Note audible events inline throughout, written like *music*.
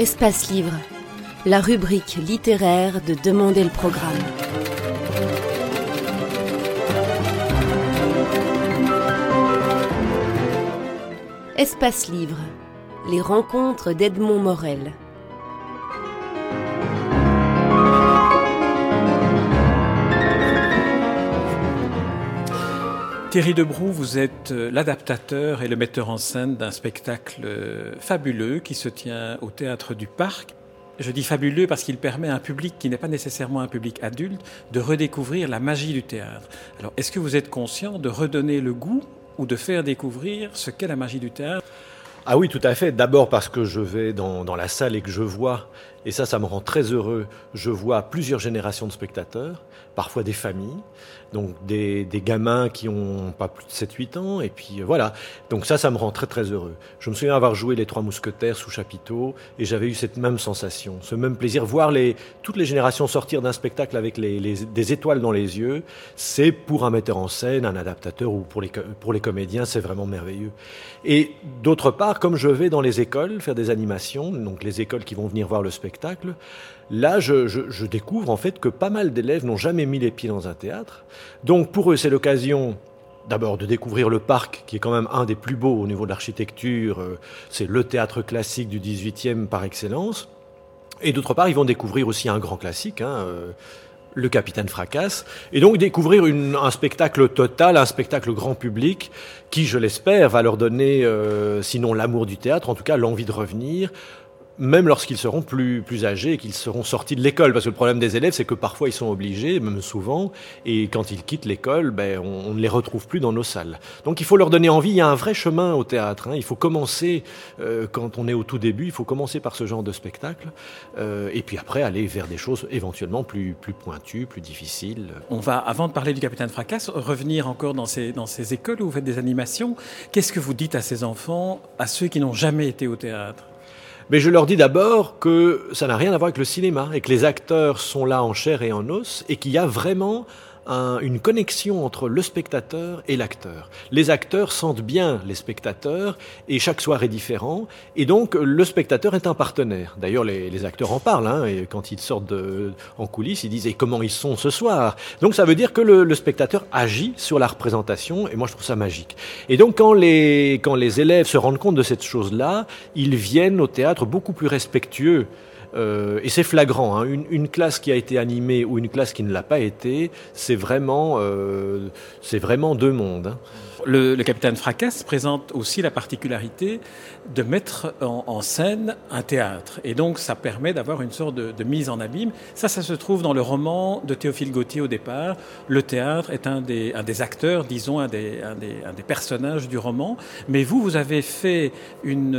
Espace Livre, la rubrique littéraire de Demander le programme. Espace Livre, les rencontres d'Edmond Morel. Thierry Debroux, vous êtes euh, l'adaptateur et le metteur en scène d'un spectacle euh, fabuleux qui se tient au théâtre du Parc. Je dis fabuleux parce qu'il permet à un public qui n'est pas nécessairement un public adulte de redécouvrir la magie du théâtre. Alors, est-ce que vous êtes conscient de redonner le goût ou de faire découvrir ce qu'est la magie du théâtre? Ah oui, tout à fait. D'abord parce que je vais dans, dans, la salle et que je vois, et ça, ça me rend très heureux, je vois plusieurs générations de spectateurs, parfois des familles, donc des, des gamins qui ont pas plus de 7-8 ans, et puis euh, voilà. Donc ça, ça me rend très très heureux. Je me souviens avoir joué Les Trois Mousquetaires sous chapiteau, et j'avais eu cette même sensation, ce même plaisir. Voir les, toutes les générations sortir d'un spectacle avec les, les, des étoiles dans les yeux, c'est pour un metteur en scène, un adaptateur ou pour les, pour les comédiens, c'est vraiment merveilleux. Et d'autre part, comme je vais dans les écoles faire des animations, donc les écoles qui vont venir voir le spectacle, là, je, découvre en fait que pas mal d'élèves n'ont jamais mis les pieds dans un théâtre. Donc pour eux, c'est l'occasion d'abord de découvrir le parc, qui est quand même un des plus beaux au niveau de l'architecture. C'est le théâtre classique du 18e par excellence. Et d'autre part, ils vont découvrir aussi un grand classique, hein, le Capitaine Fracasse, et donc découvrir une, un spectacle total, un spectacle grand public, qui, je l'espère, va leur donner, euh, sinon l'amour du théâtre, en tout cas l'envie de revenir, même lorsqu'ils seront plus, plus âgés et qu'ils seront sortis de l'école. Parce que le problème des élèves, c'est que parfois ils sont obligés, même souvent, et quand ils quittent l'école, ben, on, ne les retrouve plus dans nos salles. Donc il faut leur donner envie. Il y a un vrai chemin au théâtre. Hein. Il faut commencer, euh, quand on est au tout début, il faut commencer par ce genre de spectacle, euh, et puis après aller vers des choses éventuellement plus, plus pointues, plus difficiles. On va, avant de parler du Capitaine Fracasse, revenir encore dans ces, dans ces écoles où vous faites des animations. Qu'est-ce que vous dites à ces enfants, à ceux qui n'ont jamais été au théâtre? Mais je leur dis d'abord que ça n'a rien à voir avec le cinéma et que les acteurs sont là en chair et en os et qu'il y a vraiment un, une connexion entre le spectateur et l'acteur. Les acteurs sentent bien les spectateurs et chaque soir est différent et donc le spectateur est un partenaire. D'ailleurs les, acteurs en parlent hein, et quand ils sortent de, en coulisses ils disent et comment ils sont ce soir? Donc ça veut dire que le, le, spectateur agit sur la représentation et moi je trouve ça magique. Et donc quand les, quand les élèves se rendent compte de cette chose-là, ils viennent au théâtre beaucoup plus respectueux et c'est flagrant. Hein. Une, une, classe qui a été animée ou une classe qui ne l'a pas été, c'est vraiment, euh, c'est vraiment deux mondes. Hein. Le, capitaine Fracasse présente aussi la particularité de mettre en, scène un théâtre. Et donc, ça permet d'avoir une sorte de, mise en abîme. Ça, ça se trouve dans le roman de Théophile Gautier au départ. Le théâtre est un des, acteurs, disons, un des, personnages du roman. Mais vous, vous avez fait une,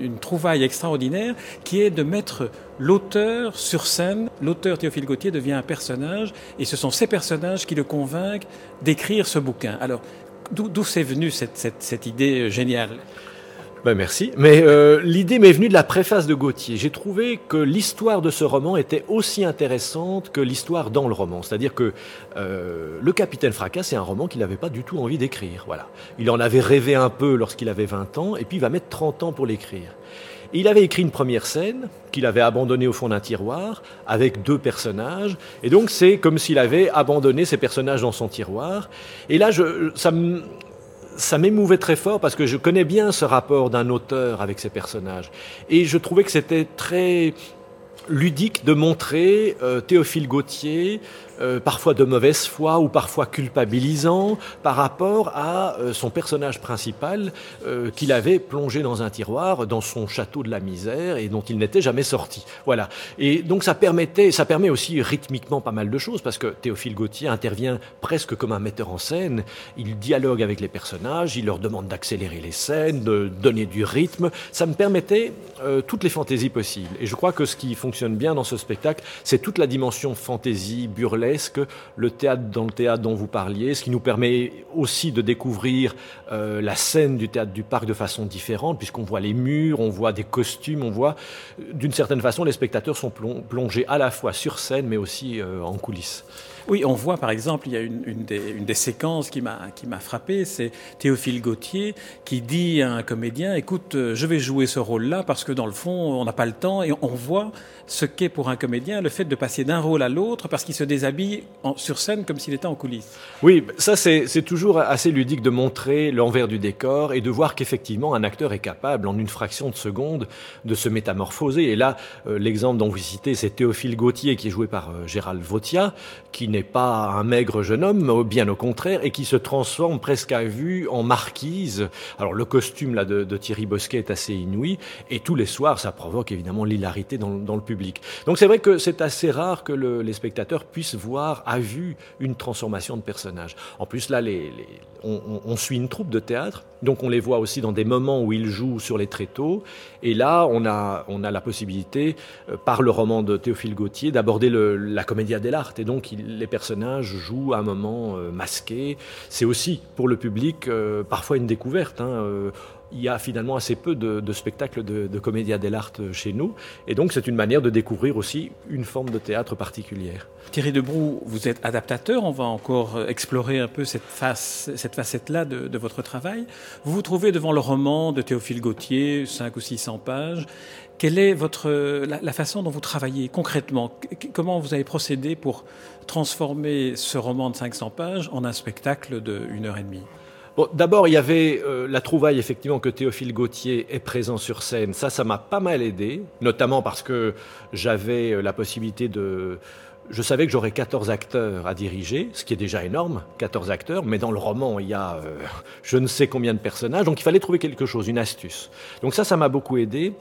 une trouvaille extraordinaire qui est de mettre l'auteur sur scène, l'auteur Théophile Gautier devient un personnage, et ce sont ces personnages qui le convainquent d'écrire ce bouquin. Alors, d'où c'est venu cette, idée géniale? Ben merci. Mais euh, l'idée m'est venue de la préface de Gauthier. J'ai trouvé que l'histoire de ce roman était aussi intéressante que l'histoire dans le roman. C'est-à-dire que euh, Le Capitaine Fracas, c'est un roman qu'il n'avait pas du tout envie d'écrire. Voilà. Il en avait rêvé un peu lorsqu'il avait 20 ans, et puis il va mettre 30 ans pour l'écrire. Il avait écrit une première scène qu'il avait abandonnée au fond d'un tiroir avec deux personnages. Et donc c'est comme s'il avait abandonné ces personnages dans son tiroir. Et là, ça m'émouvait très fort parce que je connais bien ce rapport d'un auteur avec ses personnages. Et je trouvais que c'était très ludique de montrer euh, Théophile Gautier euh, parfois de mauvaise foi ou parfois culpabilisant par rapport à euh, son personnage principal euh, qu'il avait plongé dans un tiroir dans son château de la misère et dont il n'était jamais sorti. Voilà. Et donc ça permettait, ça permet aussi rythmiquement pas mal de choses parce que Théophile Gautier intervient presque comme un metteur en scène. Il dialogue avec les personnages, il leur demande d'accélérer les scènes, de donner du rythme. Ça me permettait toutes les fantaisies possibles. Et je crois que ce qui fonctionne bien dans ce spectacle, c'est toute la dimension fantaisie, burlesque le théâtre dans le théâtre dont vous parliez, ce qui nous permet aussi de découvrir euh, la scène du théâtre du parc de façon différente, puisqu'on voit les murs, on voit des costumes, on voit, d'une certaine façon, les spectateurs sont plongés à la fois sur scène, mais aussi en coulisses? Oui, on voit par exemple, il y a une, des, séquences qui m'a frappé, c'est Théophile Gautier qui dit à un comédien, écoute, euh, je vais jouer ce rôle-là parce que dans le fond, on n'a pas le temps et on voit ce qu'est pour un comédien le fait de passer d'un rôle à l'autre parce qu'il se déshabille sur scène comme s'il était en coulisses. Oui, ça c'est toujours assez ludique de montrer l'envers du décor et de voir qu'effectivement un acteur est capable en une fraction de seconde de se métamorphoser. Et là, euh, l'exemple dont vous citez, c'est Théophile Gautier qui est joué par euh, Gérald Vautia, qui n'est pas un maigre jeune homme, bien au contraire, et qui se transforme presque à vue en marquise. Alors le costume là de, Thierry Bosquet est assez inouï, et tous les soirs ça provoque évidemment l'hilarité dans, dans le public. Donc c'est vrai que c'est assez rare que les spectateurs puissent voir à vue une transformation de personnage. En plus là, on, suit une troupe de théâtre, donc on les voit aussi dans des moments où ils jouent sur les tréteaux. Et là, on a, on a la possibilité, euh, par le roman de Théophile Gautier, d'aborder la comédia dell'arte. Et donc les personnages jouent à un moment euh, masqué. C'est aussi pour le public euh, parfois une découverte. Hein, il y a finalement assez peu de, spectacles de, de comédia dell'arte chez nous. Et donc, c'est une manière de découvrir aussi une forme de théâtre particulière. Thierry Debroux, vous êtes adaptateur. On va encore explorer un peu cette, face, cette facette-là de, votre travail. Vous vous trouvez devant le roman de Théophile Gautier, 5 ou 600 pages. Quelle est votre, la, la façon dont vous travaillez concrètement? Comment vous avez procédé pour transformer ce roman de 500 pages en un spectacle de 1 heure et demie? Bon, D'abord, il y avait euh, la trouvaille effectivement que Théophile Gautier est présent sur scène. Ça, ça m'a pas mal aidé, notamment parce que j'avais euh, la possibilité de... Je savais que j'aurais 14 acteurs à diriger, ce qui est déjà énorme, 14 acteurs, mais dans le roman, il y a euh, je ne sais combien de personnages, donc il fallait trouver quelque chose, une astuce. Donc ça, ça m'a beaucoup aidé.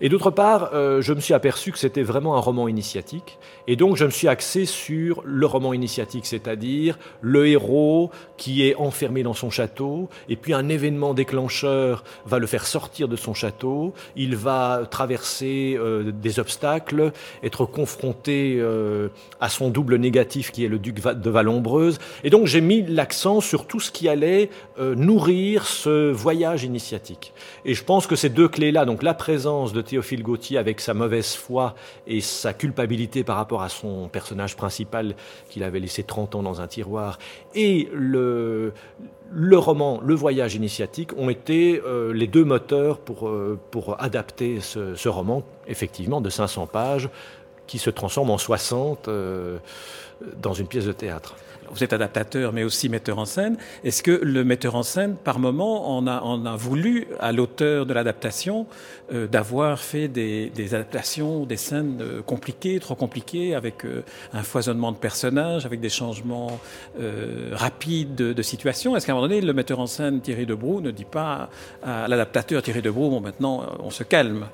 Et d'autre part, euh, je me suis aperçu que c'était vraiment un roman initiatique. Et donc, je me suis axé sur le roman initiatique, c'est-à-dire le héros qui est enfermé dans son château, et puis un événement déclencheur va le faire sortir de son château, il va traverser euh, des obstacles, être confronté euh, à son double négatif qui est le duc de Vallombreuse. Et donc, j'ai mis l'accent sur tout ce qui allait nourrir ce voyage initiatique. Et je pense que ces deux clés-là, donc la présence de Théophile Gautier avec sa mauvaise foi et sa culpabilité par rapport à son personnage principal qu'il avait laissé 30 ans dans un tiroir et le, roman Le Voyage initiatique ont été euh, les deux moteurs pour, euh, adapter ce, roman, effectivement, de 500 pages, qui se transforme en 60 euh, dans une pièce de théâtre vous êtes adaptateur, mais aussi metteur en scène. Est-ce que le metteur en scène, par moment, on a, voulu à l'auteur de l'adaptation euh, d'avoir fait des, adaptations, des scènes euh, compliquées, trop compliquées, avec euh, un foisonnement de personnages, avec des changements rapides de, de situation? Est-ce qu'à un moment donné, le metteur en scène Thierry Debroux ne dit pas à l'adaptateur Thierry Debroux, bon, maintenant, on se calme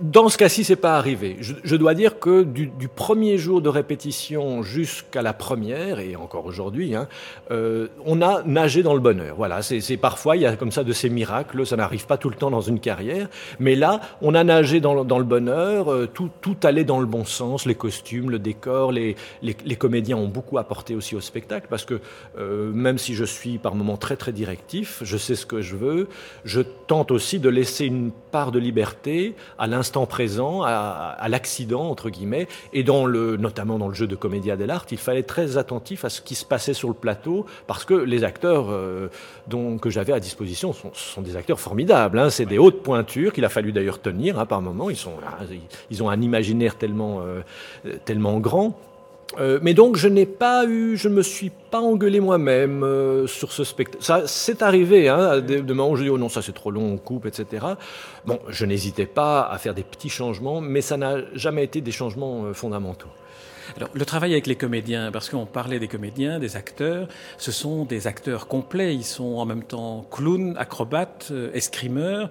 dans ce cas-ci, c'est pas arrivé. Je, dois dire que du, premier jour de répétition jusqu'à la première, et encore aujourd'hui, hein, euh, on a nagé dans le bonheur. Voilà, c'est parfois il y a comme ça de ces miracles. Ça n'arrive pas tout le temps dans une carrière, mais là, on a nagé dans, le bonheur. Euh, tout, tout allait dans le bon sens. Les costumes, le décor, les, les, comédiens ont beaucoup apporté aussi au spectacle parce que euh, même si je suis par moments très très directif, je sais ce que je veux. Je tente aussi de laisser une part de liberté à l'instant l'instant présent, à, l'accident entre guillemets, et dans le, notamment dans le jeu de comédia dell'arte, il fallait être très attentif à ce qui se passait sur le plateau, parce que les acteurs euh, dont, que j'avais à disposition sont, sont des acteurs formidables. Hein, c'est des hautes pointures qu'il a fallu d'ailleurs tenir hein, par moments. Ils sont, ils ont un imaginaire tellement, euh, tellement grand. Euh, mais donc je n'ai pas eu, je me suis pas engueulé moi-même euh, sur ce spectacle. Ça, c'est arrivé, hein, des, où je dis oh non ça c'est trop long, on coupe, etc. Bon, je n'hésitais pas à faire des petits changements, mais ça n'a jamais été des changements euh, fondamentaux. Alors, le travail avec les comédiens, parce qu'on parlait des comédiens, des acteurs, ce sont des acteurs complets. Ils sont en même temps clowns, acrobates, escrimeurs.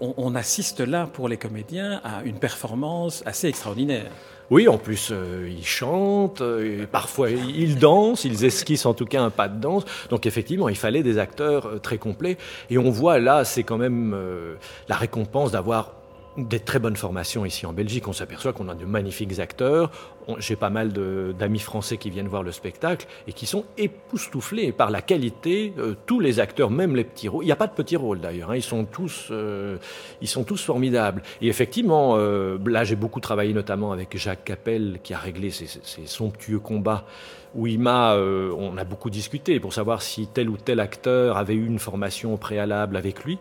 on, on assiste là, pour les comédiens, à une performance assez extraordinaire. Oui, en plus, euh, ils chantent, euh, parfois ils dansent, ils esquissent en tout cas un pas de danse. Donc effectivement, il fallait des acteurs euh, très complets. Et on voit là, c'est quand même la récompense d'avoir des très bonnes formations ici en Belgique. On s'aperçoit qu'on a de magnifiques acteurs. J'ai pas mal d'amis français qui viennent voir le spectacle et qui sont époustouflés par la qualité. Euh, tous les acteurs, même les petits rôles. Il n'y a pas de petits rôles d'ailleurs. Hein. ils sont tous, euh, ils sont tous formidables. Et effectivement, euh, là j'ai beaucoup travaillé notamment avec Jacques Capel qui a réglé ces, ces somptueux combats où il m'a, on a beaucoup discuté pour savoir si tel ou tel acteur avait eu une formation préalable avec lui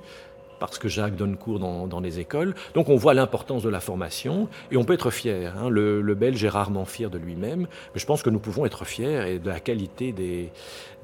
parce que Jacques donne cours dans, les écoles. Donc on voit l'importance de la formation et on peut être fier. Hein. Le, Belge est rarement fier de lui-même, mais je pense que nous pouvons être fiers et de la qualité des,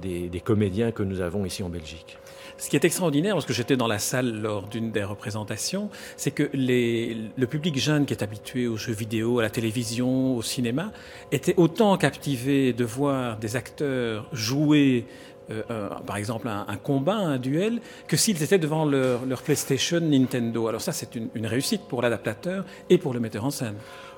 des, comédiens que nous avons ici en Belgique. Ce qui est extraordinaire, parce que j'étais dans la salle lors d'une des représentations, c'est que le public jeune qui est habitué aux jeux vidéo, à la télévision, au cinéma, était autant captivé de voir des acteurs jouer euh, par exemple un, combat, un duel, que s'ils étaient devant leur, PlayStation Nintendo. Alors ça, c'est une, une réussite pour l'adaptateur et pour le metteur en scène.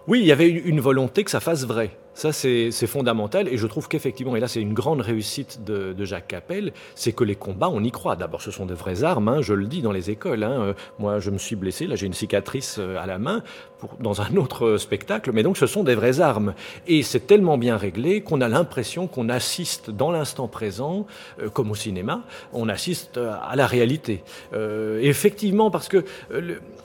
Oui, il y avait une volonté que ça fasse vrai. Ça, c'est fondamental. Et je trouve qu'effectivement, et là, c'est une grande réussite de, Jacques Capel, c'est que les combats, on y croit. D'abord, ce sont de vraies armes, hein, je le dis dans les écoles. Hein. Euh, moi, je me suis blessé, là, j'ai une cicatrice euh, à la main pour, dans un autre euh, spectacle, mais donc ce sont des vraies armes. Et c'est tellement bien réglé qu'on a l'impression qu'on assiste dans l'instant présent, comme au cinéma, on assiste à la réalité. effectivement, parce que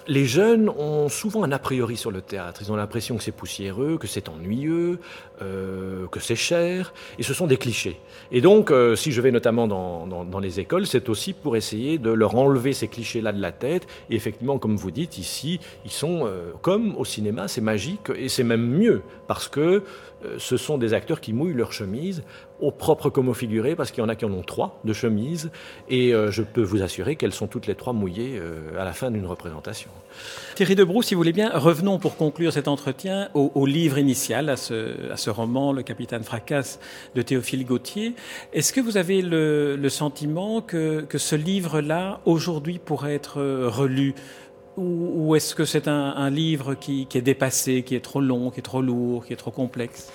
les jeunes ont souvent un a priori sur le théâtre. Ils ont l'impression que c'est poussiéreux, que c'est ennuyeux, euh, que c'est cher, et ce sont des clichés. Et donc, euh, si je vais notamment dans, les écoles, c'est aussi pour essayer de leur enlever ces clichés-là de la tête. Et effectivement, comme vous dites, ici, ils sont euh, comme au cinéma, c'est magique, et c'est même mieux, parce que ce sont des acteurs qui mouillent leur chemise au propre comme au figuré, parce qu'il y en a qui en ont trois de chemises, et je peux vous assurer qu'elles sont toutes les trois mouillées à la fin d'une représentation. Thierry Debroux, si vous voulez bien, revenons pour conclure cet entretien au, livre initial, à ce, à ce, roman, Le Capitaine Fracasse de Théophile Gautier. Est-ce que vous avez le, le sentiment que, que ce livre-là, aujourd'hui, pourrait être relu? Ou, ou est-ce que c'est un, un, livre qui, qui est dépassé, qui est trop long, qui est trop lourd, qui est trop complexe?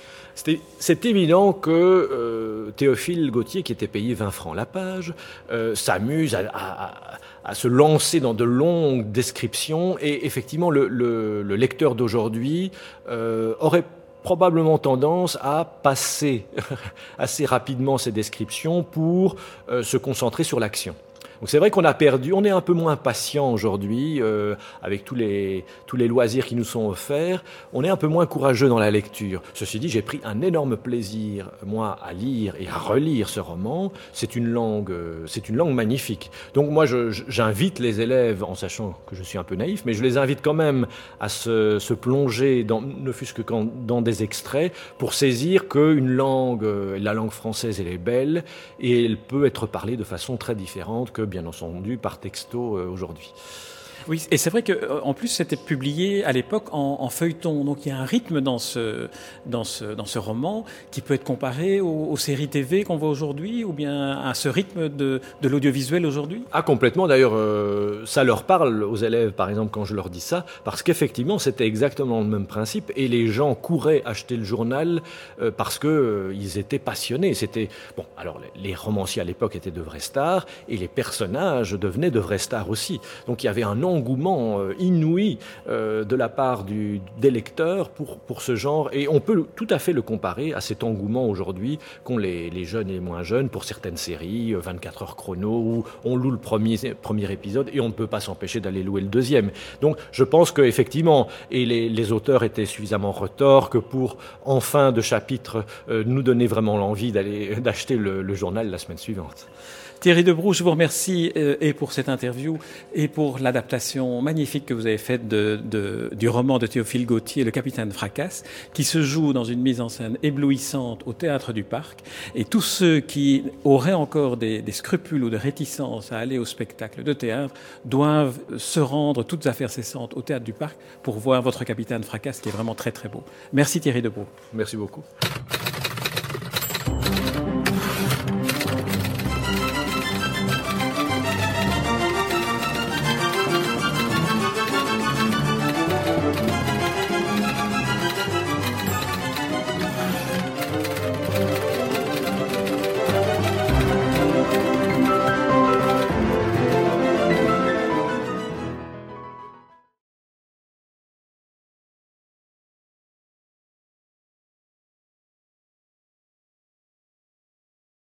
C'est évident que euh, Théophile Gautier, qui était payé 20 francs la page, euh, s'amuse à, se lancer dans de longues descriptions. Et effectivement, le lecteur d'aujourd'hui euh, aurait probablement tendance à passer *laughs* assez rapidement ces descriptions pour euh, se concentrer sur l'action. Donc c'est vrai qu'on a perdu, on est un peu moins patient aujourd'hui euh, avec tous les, tous les loisirs qui nous sont offerts. On est un peu moins courageux dans la lecture. Ceci dit, j'ai pris un énorme plaisir, moi, à lire et à relire ce roman. C'est une langue, euh, c'est une langue magnifique. Donc moi, j'invite les élèves, en sachant que je suis un peu naïf, mais je les invite quand même à se, se plonger, dans, ne fût-ce que dans des extraits, pour saisir qu'une langue, euh, la langue française, elle est belle et elle peut être parlée de façon très différente que bien entendu par texto euh, aujourd'hui. Oui, et c'est vrai qu'en euh, plus c'était publié à l'époque en, feuilleton, donc il y a un rythme dans ce, dans ce, dans ce roman qui peut être comparé aux, séries TV qu'on voit aujourd'hui ou bien à ce rythme de, de l'audiovisuel aujourd'hui? Ah complètement, d'ailleurs euh, ça leur parle aux élèves par exemple quand je leur dis ça, parce qu'effectivement c'était exactement le même principe et les gens couraient acheter le journal euh, parce que ils étaient passionnés. C'était bon, alors les, les romanciers à l'époque étaient de vrais stars et les personnages devenaient de vrais stars aussi. Donc il y avait un nom engouement euh, inouï euh, de la part des lecteurs pour, pour ce genre. Et on peut tout à fait le comparer à cet engouement aujourd'hui qu'ont les, les, jeunes et les moins jeunes pour certaines séries, 24 euh, heures chrono, où on loue le premier, premier épisode et on ne peut pas s'empêcher d'aller louer le deuxième. Donc je pense qu'effectivement, et les, les, auteurs étaient suffisamment retors que pour, en fin de chapitre, nous donner vraiment l'envie d'aller d'acheter le journal la semaine suivante. Thierry Debroux, je vous remercie euh, et pour cette interview et pour l'adaptation magnifique que vous avez faite du roman de Théophile Gautier, Le Capitaine Fracasse, qui se joue dans une mise en scène éblouissante au Théâtre du Parc. Et tous ceux qui auraient encore des, des scrupules ou de réticences à aller au spectacle de théâtre doivent se rendre toutes affaires cessantes au Théâtre du Parc pour voir votre Capitaine Fracasse qui est vraiment très très beau. Merci Thierry Debroux. Merci beaucoup.